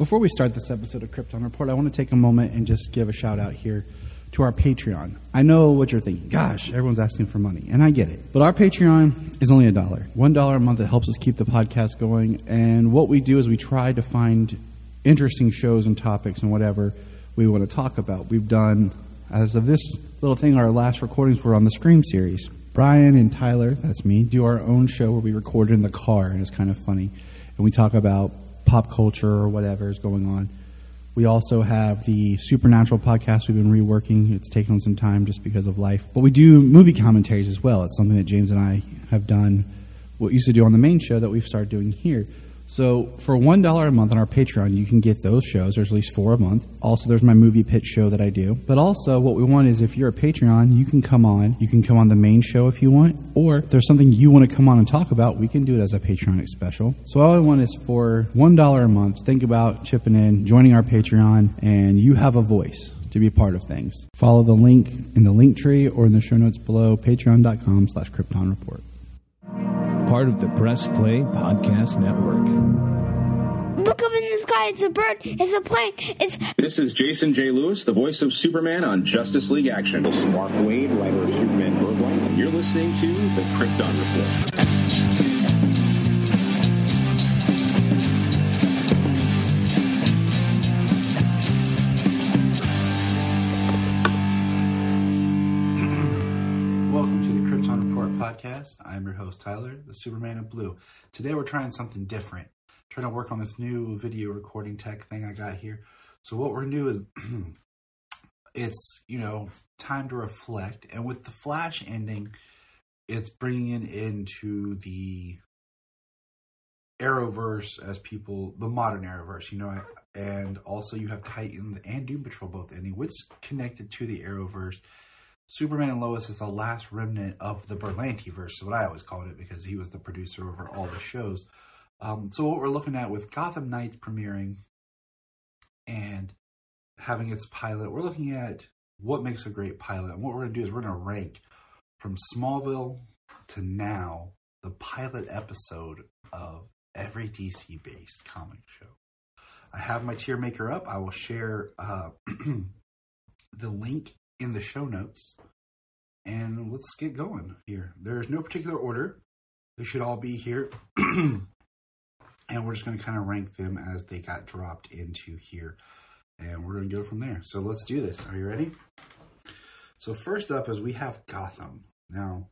Before we start this episode of Krypton Report, I want to take a moment and just give a shout out here to our Patreon. I know what you're thinking. Gosh, everyone's asking for money, and I get it. But our Patreon is only a dollar. One dollar a month that helps us keep the podcast going. And what we do is we try to find interesting shows and topics and whatever we want to talk about. We've done, as of this little thing, our last recordings were on the Scream series. Brian and Tyler, that's me, do our own show where we record in the car, and it's kind of funny. And we talk about pop culture or whatever is going on. We also have the Supernatural podcast we've been reworking. It's taken some time just because of life. But we do movie commentaries as well. It's something that James and I have done, what used to do on the main show that we've started doing here. So for one dollar a month on our Patreon, you can get those shows. There's at least four a month. Also, there's my movie pitch show that I do. But also, what we want is if you're a Patreon, you can come on. You can come on the main show if you want, or if there's something you want to come on and talk about, we can do it as a Patreon special. So all I want is for one dollar a month. Think about chipping in, joining our Patreon, and you have a voice to be a part of things. Follow the link in the link tree or in the show notes below, patreon.com slash Krypton Report part of the Press Play Podcast Network. Look up in the sky. It's a bird. It's a plane. It's. This is Jason J. Lewis, the voice of Superman on Justice League Action. This is Mark Waid, writer of Superman Birthright. You're listening to the Krypton Report. Podcast. I'm your host, Tyler, the Superman of Blue. Today we're trying something different. trying to work on this new video recording tech thing I got here. So what we're do is it's, you know, time to reflect. And with the Flash ending, it's bringing it into the Arrowverse as people, the modern Arrowverse, you know, and also you have Titans and Doom Patrol both ending, which connected to the Arrowverse Superman and Lois is the last remnant of the Berlanti verse, what I always called it because he was the producer over all the shows. Um, so what we're looking at with Gotham Knights premiering and having its pilot, we're looking at what makes a great pilot. And what we're going to do is we're going to rank from Smallville to now the pilot episode of every DC based comic show. I have my tier maker up. I will share uh, the link in the show notes. And let's get going here. There's no particular order. They should all be here. and we're just going to kind of rank them as they got dropped into here. And we're going to go from there. So let's do this. Are you ready? So, first up is we have Gotham. Now,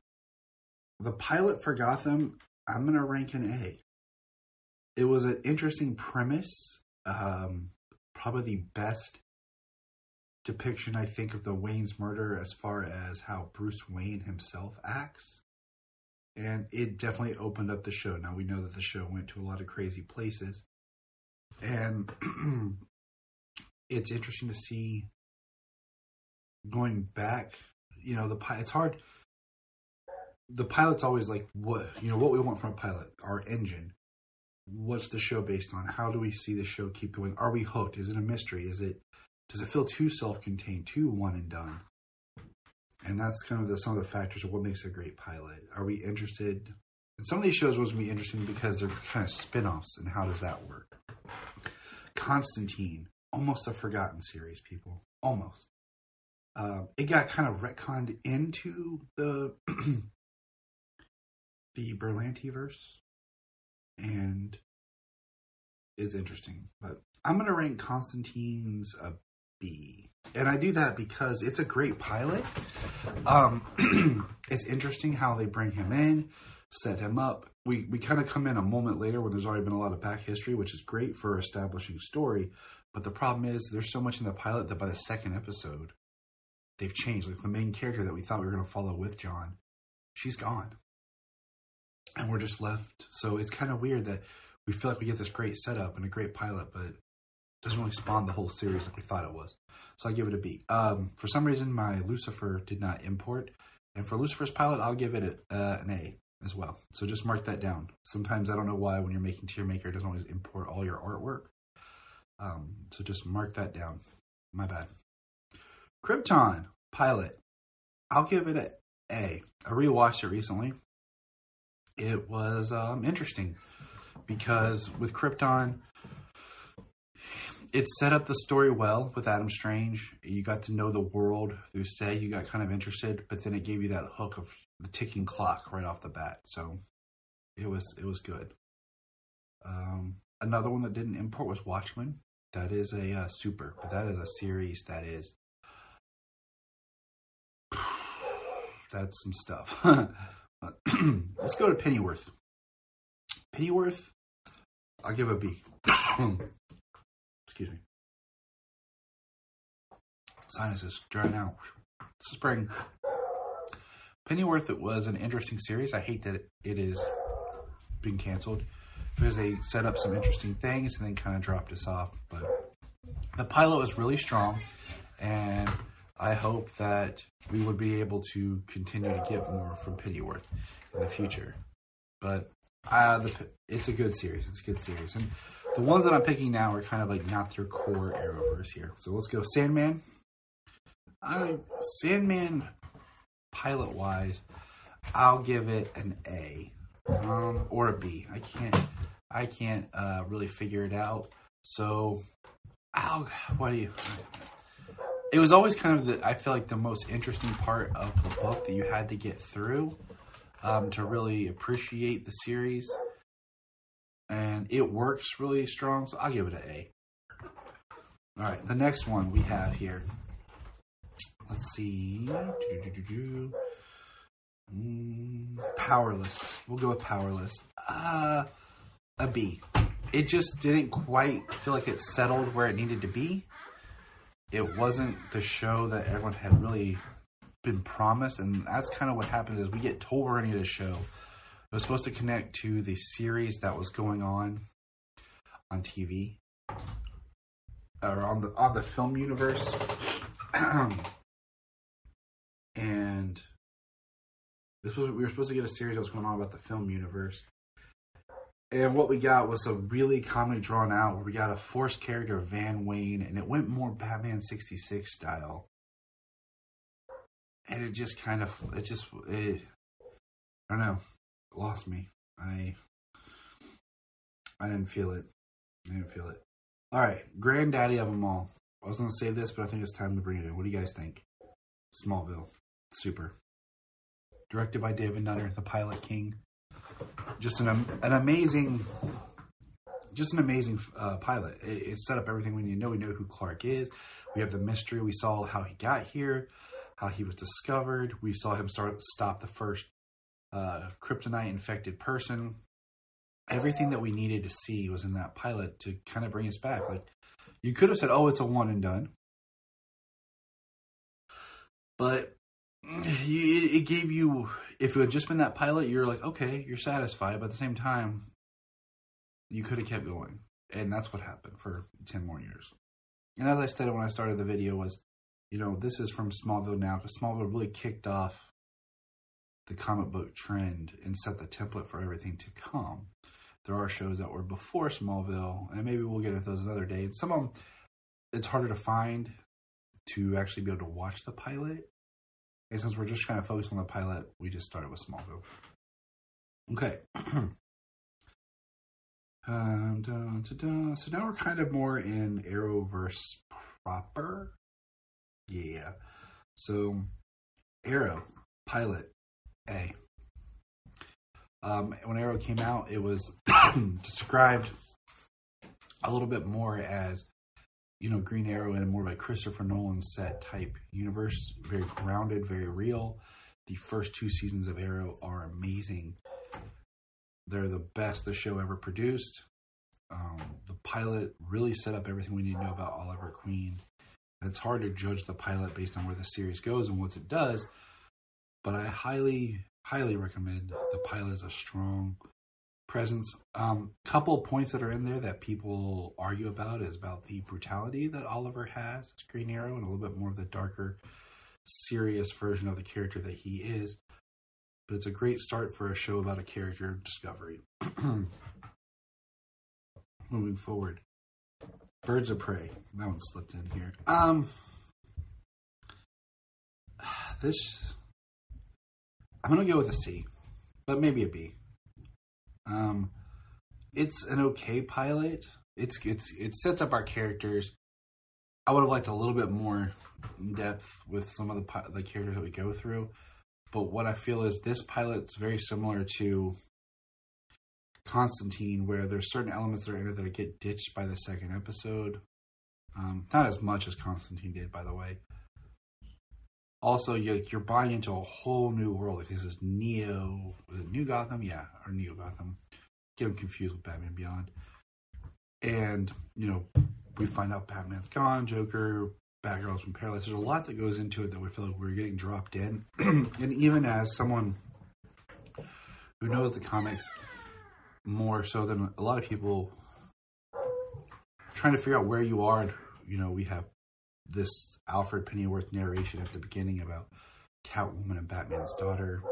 the pilot for Gotham, I'm going to rank an A. It was an interesting premise. Um, probably the best depiction, I think, of the Wayne's murder as far as how Bruce Wayne himself acts. And it definitely opened up the show. Now we know that the show went to a lot of crazy places. And it's interesting to see going back, you know, the it's hard the pilot's always like what you know what we want from a pilot our engine what's the show based on how do we see the show keep going are we hooked is it a mystery is it does it feel too self-contained, too one and done? And that's kind of the, some of the factors of what makes a great pilot. Are we interested? And some of these shows will be interesting because they're kind of spin-offs, and how does that work? Constantine, almost a forgotten series, people, almost. Uh, it got kind of retconned into the the Berlanti verse, and it's interesting. But I'm going to rank Constantine's a B. And I do that because it's a great pilot. Um, it's interesting how they bring him in, set him up. We we kind of come in a moment later when there's already been a lot of back history, which is great for establishing story. But the problem is there's so much in the pilot that by the second episode, they've changed. Like the main character that we thought we were going to follow with John, she's gone, and we're just left. So it's kind of weird that we feel like we get this great setup and a great pilot, but doesn't really spawn the whole series like we thought it was. So I give it a B. Um, for some reason, my Lucifer did not import, and for Lucifer's pilot, I'll give it a, uh, an A as well. So just mark that down. Sometimes I don't know why when you're making tier maker, it doesn't always import all your artwork. Um, so just mark that down. My bad. Krypton pilot, I'll give it a A. I rewatched it recently. It was um, interesting because with Krypton, it set up the story well with Adam Strange. You got to know the world through Say. You got kind of interested, but then it gave you that hook of the ticking clock right off the bat. So it was it was good. Um, another one that didn't import was Watchmen. That is a uh, super, but that is a series that is that's some stuff. Let's go to Pennyworth. Pennyworth, I'll give a B. Excuse me. Sinuses drying out. Spring. Pennyworth it was an interesting series. I hate that it is being canceled because they set up some interesting things and then kind of dropped us off. But the pilot was really strong, and I hope that we would be able to continue to get more from Pennyworth in the future. But uh, the, it's a good series. It's a good series, and the ones that I'm picking now are kind of like not their core Arrowverse here. So let's go Sandman. I Sandman pilot wise, I'll give it an A um, or a B. I can't I can't uh, really figure it out. So I'll what do you? It was always kind of the I feel like the most interesting part of the book that you had to get through um, to really appreciate the series, and it works really strong. So I'll give it an A. All right, the next one we have here. Let's see. Mm, powerless. We'll go with powerless. Uh, a B. It just didn't quite feel like it settled where it needed to be. It wasn't the show that everyone had really been promised, and that's kind of what happens is we get told we're going to get a show. It was supposed to connect to the series that was going on on TV or on the on the film universe. and this was we were supposed to get a series that was going on about the film universe. And what we got was a really comedy drawn out where we got a forced character Van Wayne and it went more Batman 66 style. And it just kind of it just it I don't know, lost me. I I didn't feel it. I didn't feel it. All right, granddaddy of them all. I was to save this, but I think it's time to bring it in. What do you guys think? Smallville. Super. Directed by David Nutter, the Pilot King. Just an an amazing, just an amazing uh, pilot. It, it set up everything we need to know. We know who Clark is. We have the mystery. We saw how he got here, how he was discovered. We saw him start stop the first uh, kryptonite infected person. Everything that we needed to see was in that pilot to kind of bring us back. Like you could have said, "Oh, it's a one and done," but it gave you if it had just been that pilot you're like okay you're satisfied but at the same time you could have kept going and that's what happened for 10 more years and as i said when i started the video was you know this is from smallville now because smallville really kicked off the comic book trend and set the template for everything to come there are shows that were before smallville and maybe we'll get into those another day and some of them it's harder to find to actually be able to watch the pilot and since we're just kind of focused on the pilot, we just started with Smallville. Okay. um. So now we're kind of more in Arrowverse proper. Yeah. So Arrow pilot A. Um, when Arrow came out, it was described a little bit more as you know, Green Arrow in a more of a Christopher Nolan set type universe. Very grounded, very real. The first two seasons of Arrow are amazing. They're the best the show ever produced. Um, the pilot really set up everything we need to know about Oliver Queen. It's hard to judge the pilot based on where the series goes and what it does, but I highly, highly recommend the pilot is a strong presence. Um, couple points that are in there that people argue about is about the brutality that Oliver has as Green Arrow and a little bit more of the darker, serious version of the character that he is. But it's a great start for a show about a character discovery. Moving forward, Birds of Prey. That one slipped in here. Um, this I'm gonna go with a C, but maybe a B. Um, it's an okay pilot. it's it's it sets up our characters. I would have liked a little bit more depth with some of the the characters that we go through, but what I feel is this pilot's very similar to Constantine, where there's certain elements that are in it that get ditched by the second episode. Um, not as much as Constantine did, by the way. Also, you, you're buying into a whole new world. Like this is Neo, New Gotham, yeah, or Neo Gotham. Get them confused with Batman Beyond. And you know, we find out Batman's gone, Joker, Batgirl's from Paradise. There's a lot that goes into it that we feel like we're getting dropped in. and even as someone who knows the comics more so than a lot of people, trying to figure out where you are. You know, we have this Alfred Pennyworth narration at the beginning about Catwoman and Batman's daughter.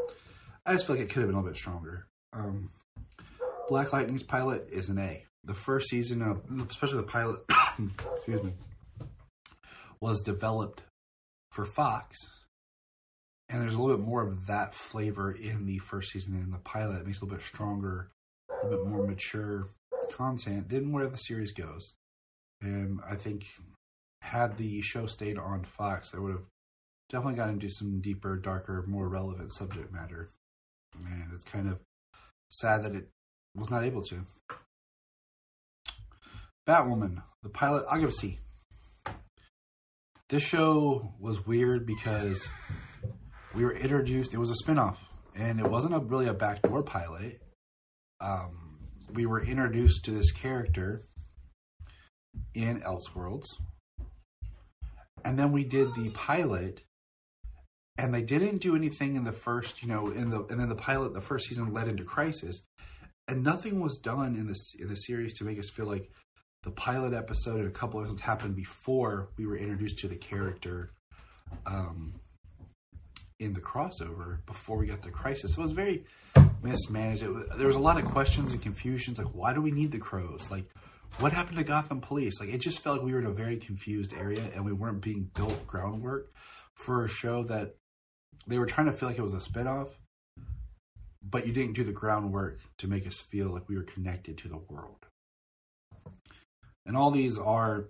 I just feel like it could have been a little bit stronger. Um, Black Lightning's pilot is an A. The first season of, especially the pilot, excuse me, was developed for Fox. And there's a little bit more of that flavor in the first season and in the pilot. It makes it a little bit stronger, bit more mature content than where the series goes. And I think had the show stayed on Fox, I would have definitely gotten into some deeper, darker, more relevant subject matter. And it's kind of sad that it was not able to. Batwoman, the pilot, I'll give a C. This show was weird because we were introduced, it was a spinoff, and it wasn't a, really a backdoor pilot. Um, we were introduced to this character in Elseworlds. And then we did the pilot, and they didn't do anything in the first, you know, in the and then the pilot, the first season led into Crisis, and nothing was done in this in the series to make us feel like the pilot episode and a couple of episodes happened before we were introduced to the character um, in the crossover before we got to Crisis. So it was very mismanaged. It was, there was a lot of questions and confusions, like why do we need the crows? Like what happened to Gotham Police? Like it just felt like we were in a very confused area and we weren't being built groundwork for a show that they were trying to feel like it was a spinoff, but you didn't do the groundwork to make us feel like we were connected to the world. And all these are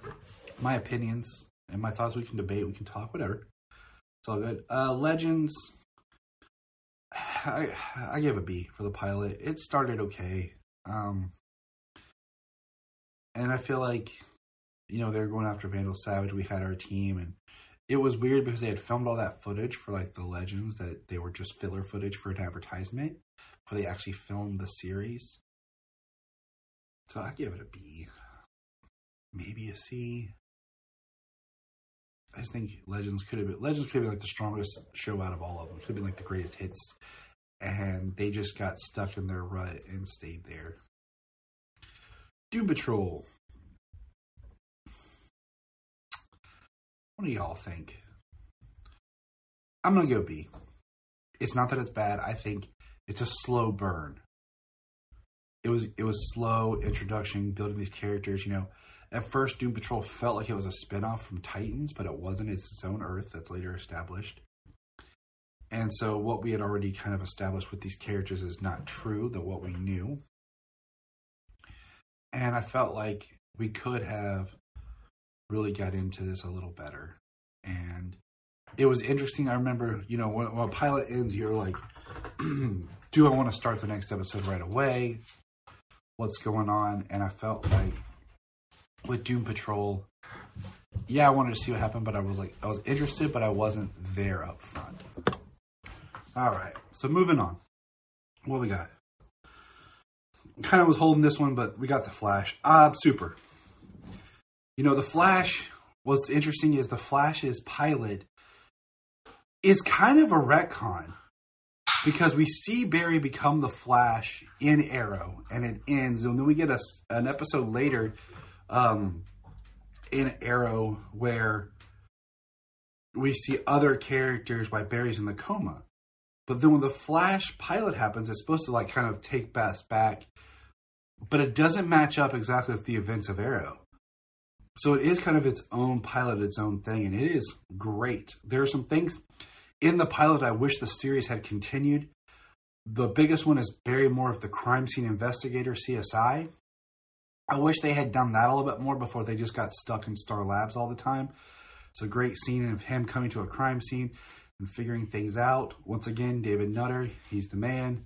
my opinions and my thoughts. We can debate, we can talk, whatever. It's all good. Uh, Legends, I I gave a B for the pilot. It started okay. Um, and I feel like, you know, they were going after Vandal Savage. We had our team, and it was weird because they had filmed all that footage for like the Legends that they were just filler footage for an advertisement before they actually filmed the series. So I give it a B, maybe a C. I just think Legends could have been Legends could have been like the strongest show out of all of them. Could have been like the greatest hits, and they just got stuck in their rut and stayed there. Doom Patrol. What do y'all think? I'm gonna go B. It's not that it's bad. I think it's a slow burn. It was it was slow introduction, building these characters. You know, at first Doom Patrol felt like it was a spinoff from Titans, but it wasn't. It's its own Earth that's later established. And so what we had already kind of established with these characters is not true, that what we knew. And I felt like we could have really got into this a little better. And it was interesting. I remember, you know, when, when a pilot ends, you're like, do I want to start the next episode right away? What's going on? And I felt like with Doom Patrol, yeah, I wanted to see what happened, but I was like, I was interested, but I wasn't there up front. All right, so moving on. What we got? Kind of was holding this one, but we got the Flash. Ah, super. You know, the Flash. What's interesting is the Flash's pilot is kind of a retcon because we see Barry become the Flash in Arrow, and it ends, and then we get a, an episode later um, in Arrow where we see other characters while Barry's in the coma. But then when the Flash pilot happens, it's supposed to like kind of take Bess back, but it doesn't match up exactly with the events of Arrow. So it is kind of its own pilot, its own thing, and it is great. There are some things in the pilot I wish the series had continued. The biggest one is Barry more of the crime scene investigator, CSI. I wish they had done that a little bit more before they just got stuck in Star Labs all the time. It's a great scene of him coming to a crime scene and figuring things out. Once again, David Nutter, he's the man.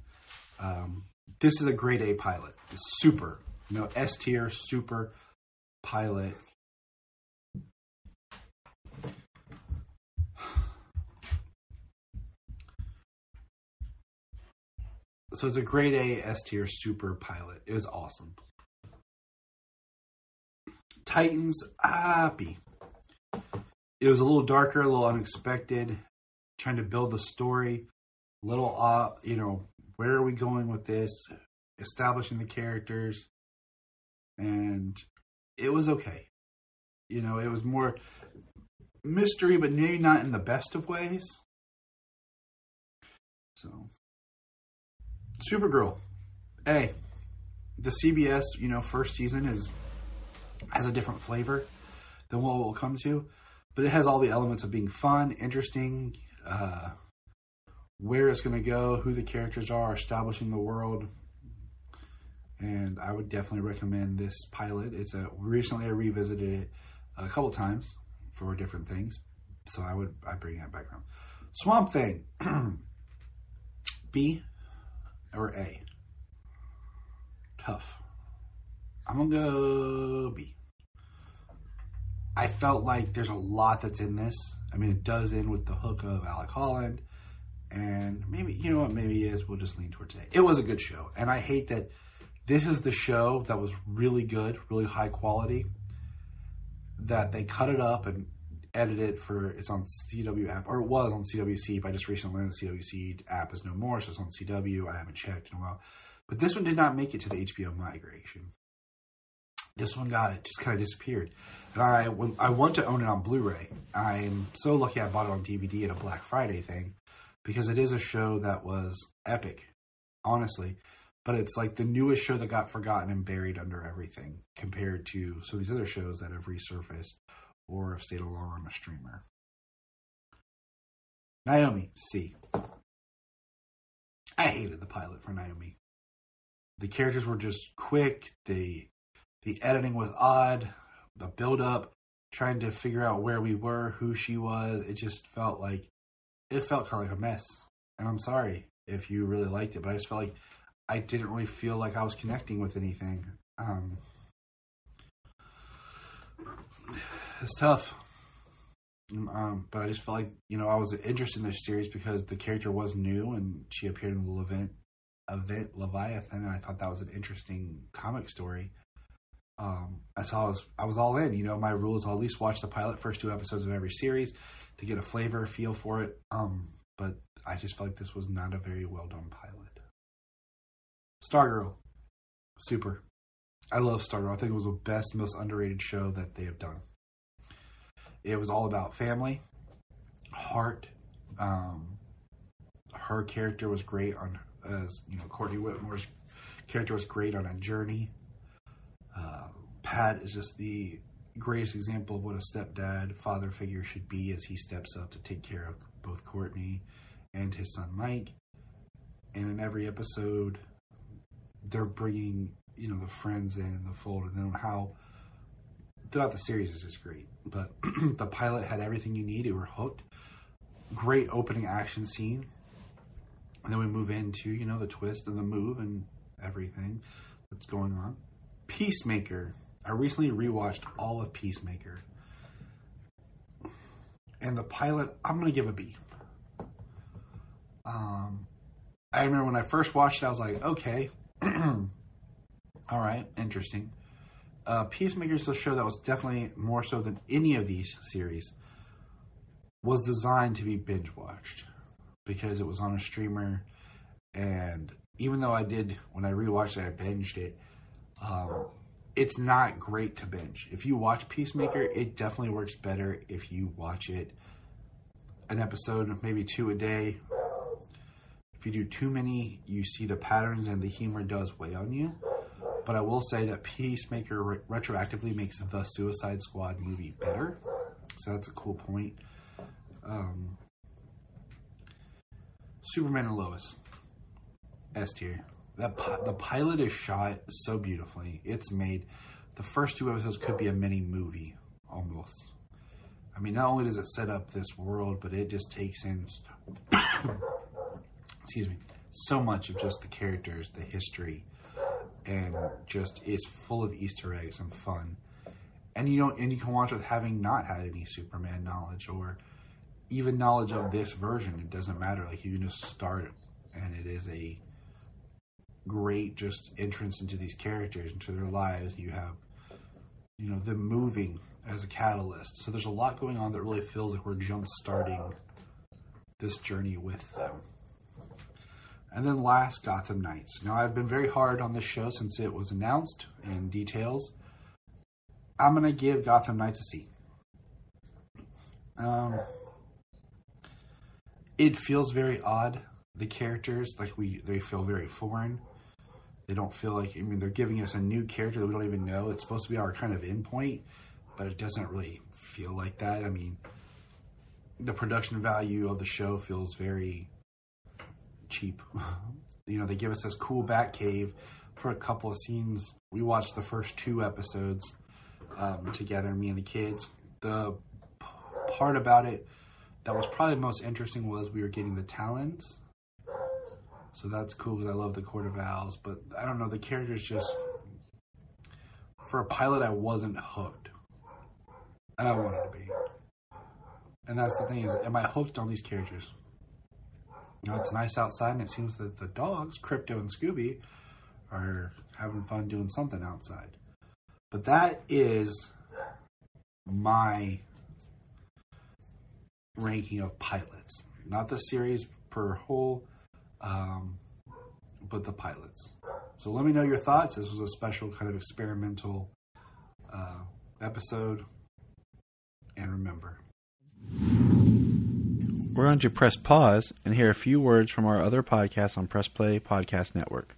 Um, this is a grade A pilot. It's super, you know, S tier, super pilot. So it's a grade A S tier super pilot. It was awesome. Titans, ah, B. It was a little darker, a little unexpected, trying to build the story. A little, uh, you know, where are we going with this? Establishing the characters. And it was okay. You know, it was more mystery, but maybe not in the best of ways. So, Supergirl. A. The CBS, you know, first season is has a different flavor than what we'll come to, but it has all the elements of being fun, interesting, uh, where it's going to go, who the characters are, establishing the world. And I would definitely recommend this pilot. It's a recently I revisited it a couple times for different things, so I would I bring that background. Swamp Thing, B or A? Tough. I'm gonna go B. I felt like there's a lot that's in this. I mean, it does end with the hook of Alec Holland, and maybe you know what, maybe it is. We'll just lean towards A. It was a good show, and I hate that this is the show that was really good, really high quality. That they cut it up and edited it for it's on CW app or it was on CW Seed. But I just recently learned the CW Seed app is no more, so it's on CW. I haven't checked in a while, but this one did not make it to the HBO migration. This one got it just kind of disappeared, and I I want to own it on Blu-ray. I'm so lucky I bought it on DVD at a Black Friday thing because it is a show that was epic, honestly. But it's like the newest show that got forgotten and buried under everything compared to so these other shows that have resurfaced or have stayed along on a streamer. Naomi, C. I hated the pilot for Naomi. The characters were just quick. The the editing was odd. The build up, trying to figure out where we were, who she was, it just felt like it felt kind of like a mess. And I'm sorry if you really liked it, but I just felt like I didn't really feel like I was connecting with anything. Um, it's tough. Um, but I just felt like you know I was interested in this series because the character was new and she appeared in the event event Leviathan, and I thought that was an interesting comic story. Um, I saw I was, I was all in. You know, my rule is I'll at least watch the pilot first two episodes of every series to get a flavor, feel for it. Um, but I just felt like this was not a very well done pilot. Stargirl, super. I love Stargirl. I think it was the best, most underrated show that they have done. It was all about family, heart. Um, her character was great on, as you know, Courtney Whitmore's character was great on a journey. Uh, Pat is just the greatest example of what a stepdad, father figure should be as he steps up to take care of both Courtney and his son Mike. And in every episode, they're bringing you know the friends in and the fold, and then how throughout the series is just great. But the pilot had everything you need; you were hooked. Great opening action scene, and then we move into you know the twist and the move and everything that's going on. Peacemaker. I recently rewatched all of Peacemaker. And the pilot, I'm going to give a B. Um, I remember when I first watched it, I was like, okay, all right, interesting. Uh, Peacemaker is a show that was definitely more so than any of these series was designed to be binge watched because it was on a streamer. And even though I did, when I rewatched it, I binged it. Um, it's not great to binge. If you watch Peacemaker, it definitely works better if you watch it an episode, maybe two a day. If you do too many, you see the patterns and the humor does weigh on you. But I will say that Peacemaker re- retroactively makes the Suicide Squad movie better. So that's a cool point. Um, Superman and Lois. S tier. Pi- the pilot is shot so beautifully. It's made the first two episodes could be a mini movie almost. I mean, not only does it set up this world, but it just takes in, excuse me, so much of just the characters, the history, and just is full of Easter eggs and fun. And you don't, and you can watch with having not had any Superman knowledge or even knowledge of this version. It doesn't matter. Like you can just start, and it is a great just entrance into these characters, into their lives. You have, you know, them moving as a catalyst. So there's a lot going on that really feels like we're jump starting this journey with them. And then last, Gotham Knights. Now, I've been very hard on this show since it was announced in details. I'm going to give Gotham Knights a C. Um, it feels very odd. The characters, like we, they feel very foreign. They don't feel like. I mean, they're giving us a new character that we don't even know. It's supposed to be our kind of endpoint, but it doesn't really feel like that. I mean, the production value of the show feels very cheap. you know, they give us this cool Batcave for a couple of scenes. We watched the first two episodes um, together, me and the kids. The p- part about it that was probably most interesting was we were getting the talons. So that's cool because I love the Court of Owls. But I don't know, the characters just. For a pilot, I wasn't hooked. And I wanted to be. And that's the thing is, am I hooked on these characters? You know, it's nice outside, and it seems that the dogs, Crypto and Scooby, are having fun doing something outside. But that is my ranking of pilots, not the series per whole, um, but the pilots. So let me know your thoughts. This was a special kind of experimental uh, episode. And remember, we're going to press pause and hear a few words from our other podcasts on Press Play Podcast Network.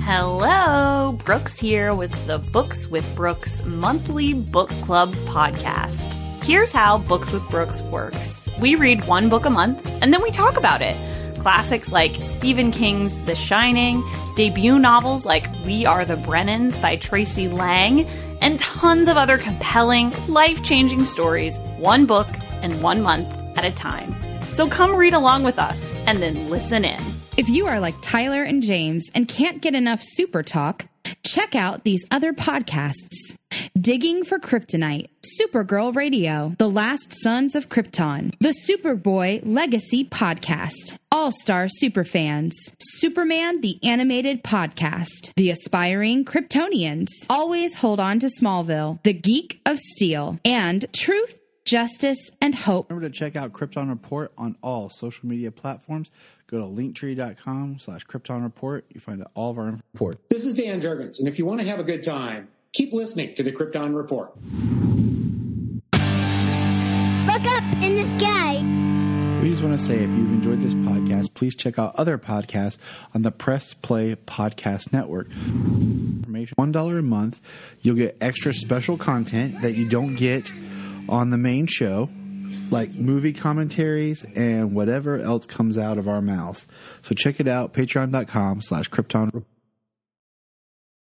Hello, Brooks here with the Books with Brooks monthly book club podcast. Here's how Books with Brooks works we read one book a month and then we talk about it. Classics like Stephen King's The Shining, debut novels like We Are the Brennans by Tracey Lange, and tons of other compelling, life changing stories, one book and one month at a time. So come read along with us and then listen in. If you are like Tyler and James and can't get enough super talk, check out these other podcasts. Digging for Kryptonite, Supergirl Radio, The Last Sons of Krypton, The Superboy Legacy Podcast, All Star Superfans, Superman the Animated Podcast, The Aspiring Kryptonians, Always Hold On to Smallville, The Geek of Steel, and Truth justice, and hope. Remember to check out Krypton Report on all social media platforms. Go to linktree.com slash Krypton Report. You find all of our report. This is Dan Jurgens, and if you want to have a good time, keep listening to the Krypton Report. Look up in the sky. We just want to say if you've enjoyed this podcast, please check out other podcasts on the Press Play Podcast Network. Information $1 a month. You'll get extra special content that you don't get on the main show, like movie commentaries and whatever else comes out of our mouths. So check it out, patreon.com slash Krypton.